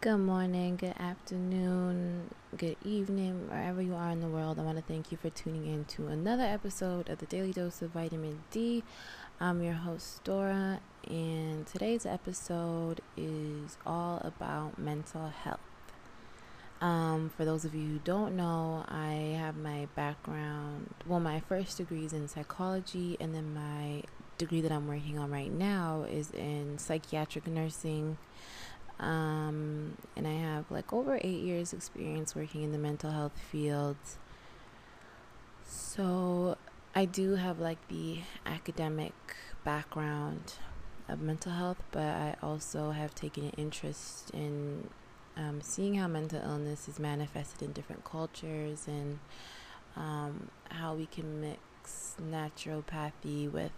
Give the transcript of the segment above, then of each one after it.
Good morning, good afternoon, good evening, wherever you are in the world. I want to thank you for tuning in to another episode of the Daily Dose of Vitamin D. I'm your host, Dora, and today's episode is all about mental health. Um, for those of you who don't know, I have my background, well, my first degree is in psychology, and then my degree that I'm working on right now is in psychiatric nursing um, and I have like over eight years experience working in the mental health field. So I do have like the academic background of mental health, but I also have taken an interest in um, seeing how mental illness is manifested in different cultures and um, how we can mix naturopathy with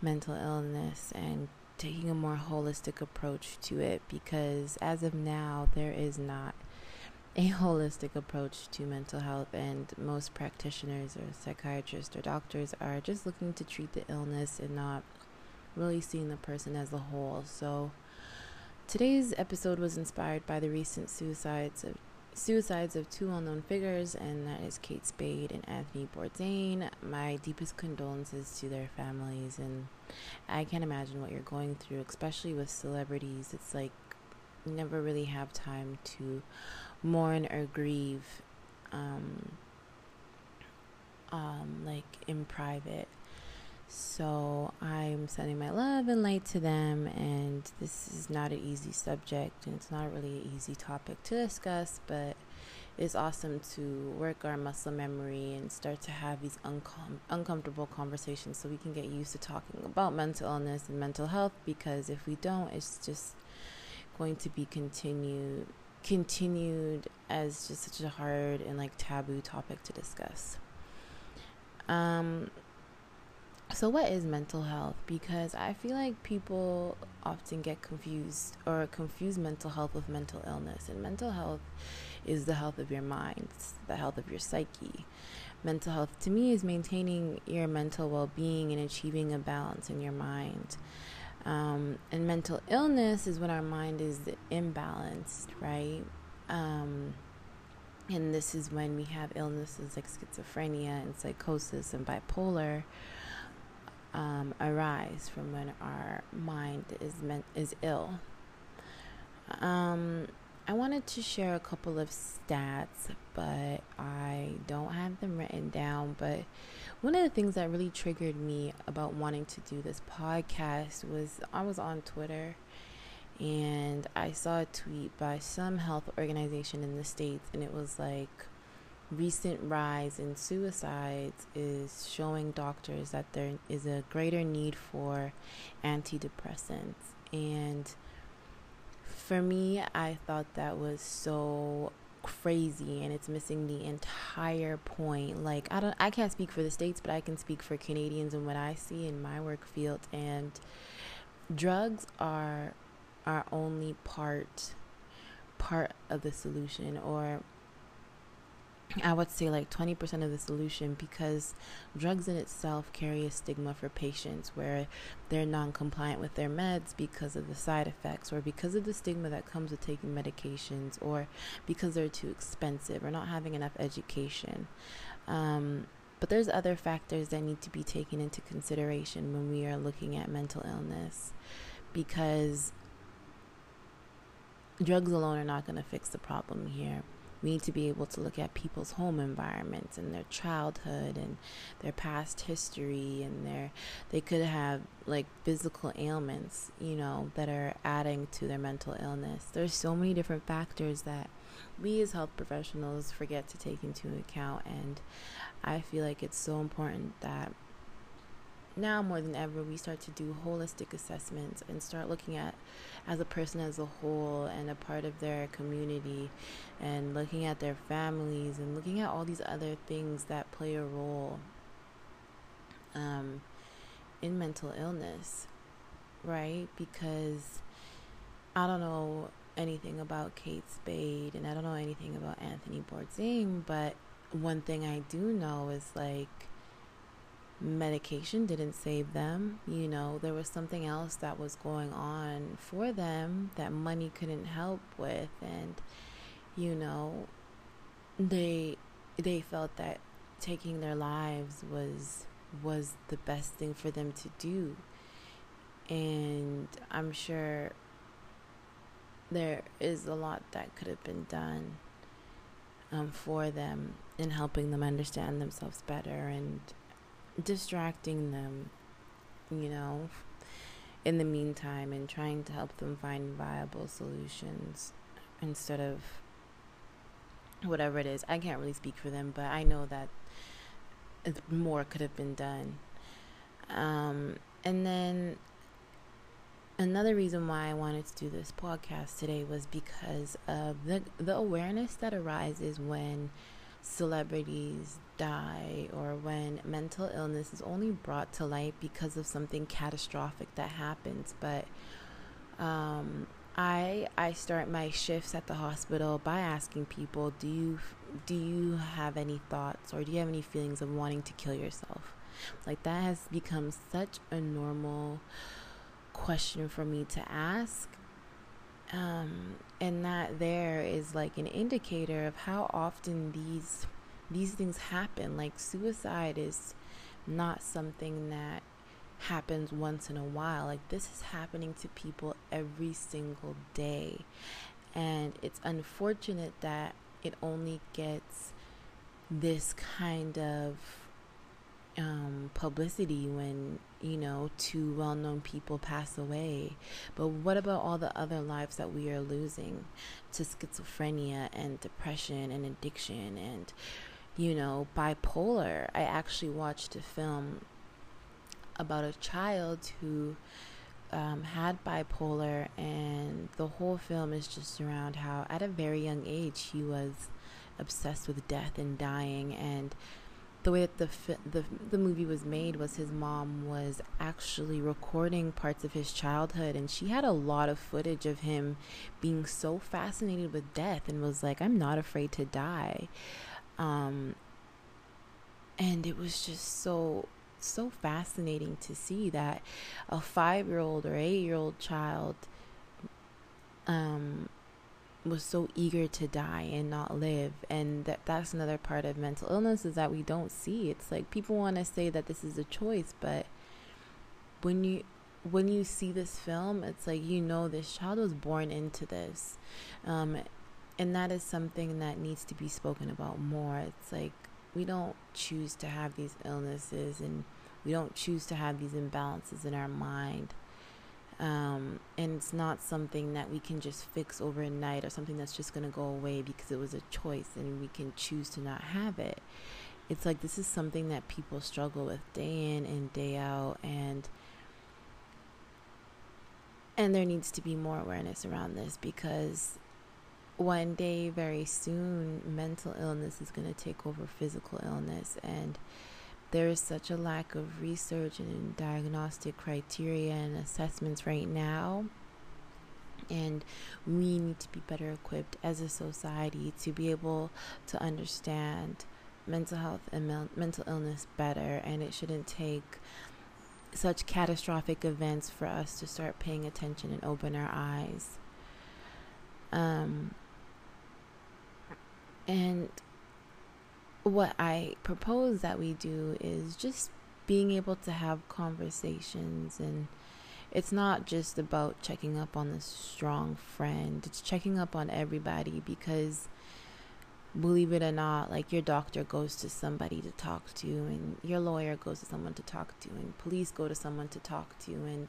mental illness and taking a more holistic approach to it because as of now, there is not a holistic approach to mental health, and most practitioners or psychiatrists or doctors are just looking to treat the illness and not really seeing the person as a whole. So, today's episode was inspired by the recent suicides of suicides of two well-known figures, and that is Kate Spade and Anthony Bourdain. My deepest condolences to their families, and I can't imagine what you're going through, especially with celebrities. It's like you never really have time to mourn or grieve, um, um, like in private. So I'm sending my love and light to them, and this is not an easy subject, and it's not really an easy topic to discuss, but it's awesome to work our muscle memory and start to have these uncom- uncomfortable conversations so we can get used to talking about mental illness and mental health because if we don't, it's just going to be continued continued as just such a hard and like taboo topic to discuss. Um, so, what is mental health? Because I feel like people often get confused or confuse mental health with mental illness. And mental health is the health of your mind, the health of your psyche. Mental health to me is maintaining your mental well being and achieving a balance in your mind. Um, and mental illness is when our mind is imbalanced, right? Um, and this is when we have illnesses like schizophrenia and psychosis and bipolar um, arise from when our mind is meant is ill. Um, I wanted to share a couple of stats, but I don't have them written down. But one of the things that really triggered me about wanting to do this podcast was I was on Twitter and I saw a tweet by some health organization in the States, and it was like, recent rise in suicides is showing doctors that there is a greater need for antidepressants. And for me, I thought that was so crazy and it's missing the entire point. Like I don't I can't speak for the states, but I can speak for Canadians and what I see in my work field and drugs are are only part part of the solution or I would say like 20% of the solution because drugs in itself carry a stigma for patients where they're non compliant with their meds because of the side effects or because of the stigma that comes with taking medications or because they're too expensive or not having enough education. Um, but there's other factors that need to be taken into consideration when we are looking at mental illness because drugs alone are not going to fix the problem here we need to be able to look at people's home environments and their childhood and their past history and their they could have like physical ailments you know that are adding to their mental illness. There's so many different factors that we as health professionals forget to take into account and i feel like it's so important that now more than ever we start to do holistic assessments and start looking at as a person as a whole and a part of their community and looking at their families and looking at all these other things that play a role um, in mental illness right? Because i don't know anything about kate spade and i don't know anything about anthony bourdain but one thing i do know is like medication didn't save them. You know, there was something else that was going on for them that money couldn't help with and you know, they they felt that taking their lives was was the best thing for them to do. And I'm sure there is a lot that could have been done um, for them in helping them understand themselves better and distracting them, you know, in the meantime, and trying to help them find viable solutions instead of whatever it is. I can't really speak for them, but I know that more could have been done. Um, and then another reason why I wanted to do this podcast today was because of the the awareness that arises when celebrities die or when mental illness is only brought to light because of something catastrophic that happens. But um, I I start my shifts at the hospital by asking people do you do you have any thoughts or do you have any feelings of wanting to kill yourself? Like that has become such a normal question for me to ask. Um, and that there is like an indicator of how often these these things happen. Like suicide is not something that happens once in a while. Like this is happening to people every single day. And it's unfortunate that it only gets this kind of um, publicity when you know two well-known people pass away. But what about all the other lives that we are losing? To schizophrenia and depression and addiction and you know bipolar. I actually watched a film about a child who um, had bipolar and the whole film is just around how at a very young age he was obsessed with death and dying and the way that the the the movie was made was his mom was actually recording parts of his childhood and she had a lot of footage of him being so fascinated with death and was like I'm not afraid to die. Um and it was just so so fascinating to see that a 5-year-old or 8-year-old child um was so eager to die and not live. And that that's another part of mental illness is that we don't see. It's like people want to say that this is a choice but when you when you see this film it's like you know this child was born into this. Um, and that is something that needs to be spoken about more. It's like we don't choose to have these illnesses and we don't choose to have these imbalances in our mind um, and it's not something that we can just fix overnight or something that's just going to go away because it was a choice and we can choose to not have it. It's like this is something that people struggle with day in and day out and and there needs to be more awareness around this because one day very soon mental illness is going to take over physical illness and there is such a lack of research and diagnostic criteria and assessments right now. And we need to be better equipped as a society to be able to understand mental health and mel- mental illness better. And it shouldn't take such catastrophic events for us to start paying attention and open our eyes. Um, and what I propose that we do is just being able to have conversations and it's not just about checking up on the strong friend it's checking up on everybody because believe it or not like your doctor goes to somebody to talk to and your lawyer goes to someone to talk to and police go to someone to talk to and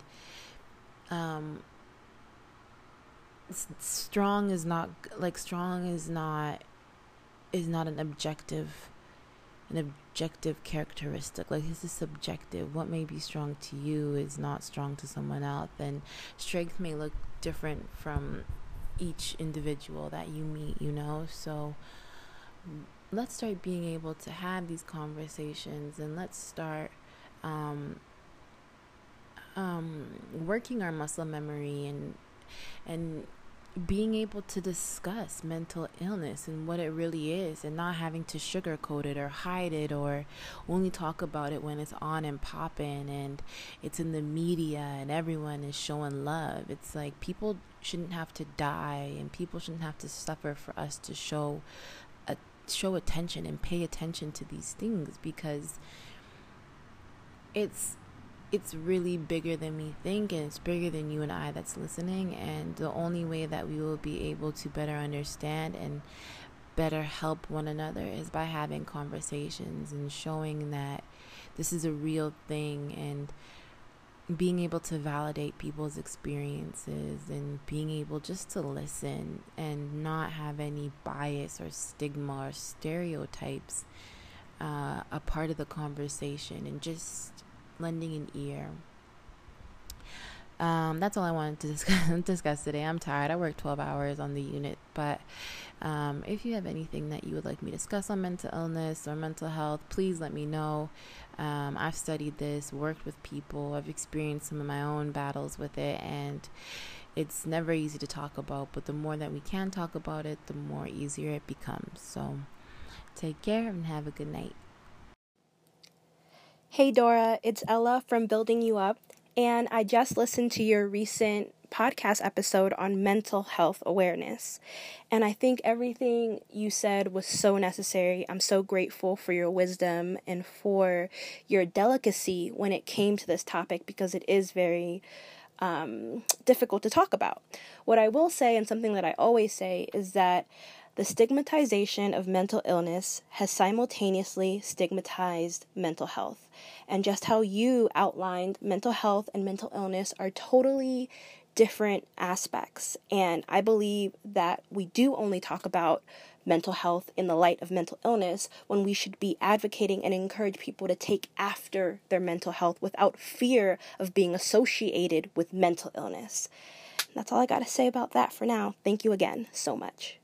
um strong is not like strong is not is not an objective an objective characteristic. Like this is subjective. What may be strong to you is not strong to someone else. And strength may look different from each individual that you meet you know? So let's start being able to have these conversations and let's start um, um, working our muscle memory and and being able to discuss mental illness and what it really is and not having to sugarcoat it or hide it or only talk about it when it's on and popping and it's in the media and everyone is showing love. It's like people shouldn't have to die and people shouldn't have to suffer for us to show a, show attention and pay attention to these things because it's it's really bigger than we think and it's bigger than you and I that's listening and the only way that we will be able to better understand and better help one another is by having conversations and showing that this is a real thing and being able to validate people's experiences and being able just to listen and not have any bias or stigma or stereotypes uh, a part of the conversation and just lending an ear. Um, that's all I wanted to discuss, discuss, today. I'm tired. I worked 12 hours on the unit. But um, if you have anything that you would like me to discuss on mental illness or mental health, please let me know. Um, I've studied this, worked with people, I've experienced some of my own battles with it, and it's never easy to talk about. But the more that we can talk about it, the more easier it becomes. So take care and have a good night. Hey Dora, it's Ella from Building You Up, and I just listened to your recent podcast episode on mental health awareness. And I think everything you said was so necessary. I'm so grateful for your wisdom and for your delicacy when it came to this topic because it is very um, difficult to talk about. What I will say, and something that I always say, is that the stigmatization of mental illness has simultaneously stigmatized mental health. And just how you outlined mental health and mental illness are totally different aspects. And I believe that we do only talk about mental health in the light of mental illness when we should be advocating and encourage people to take after their mental health without fear of being associated with mental illness. That's all I got to say about that for now. Thank you again so much.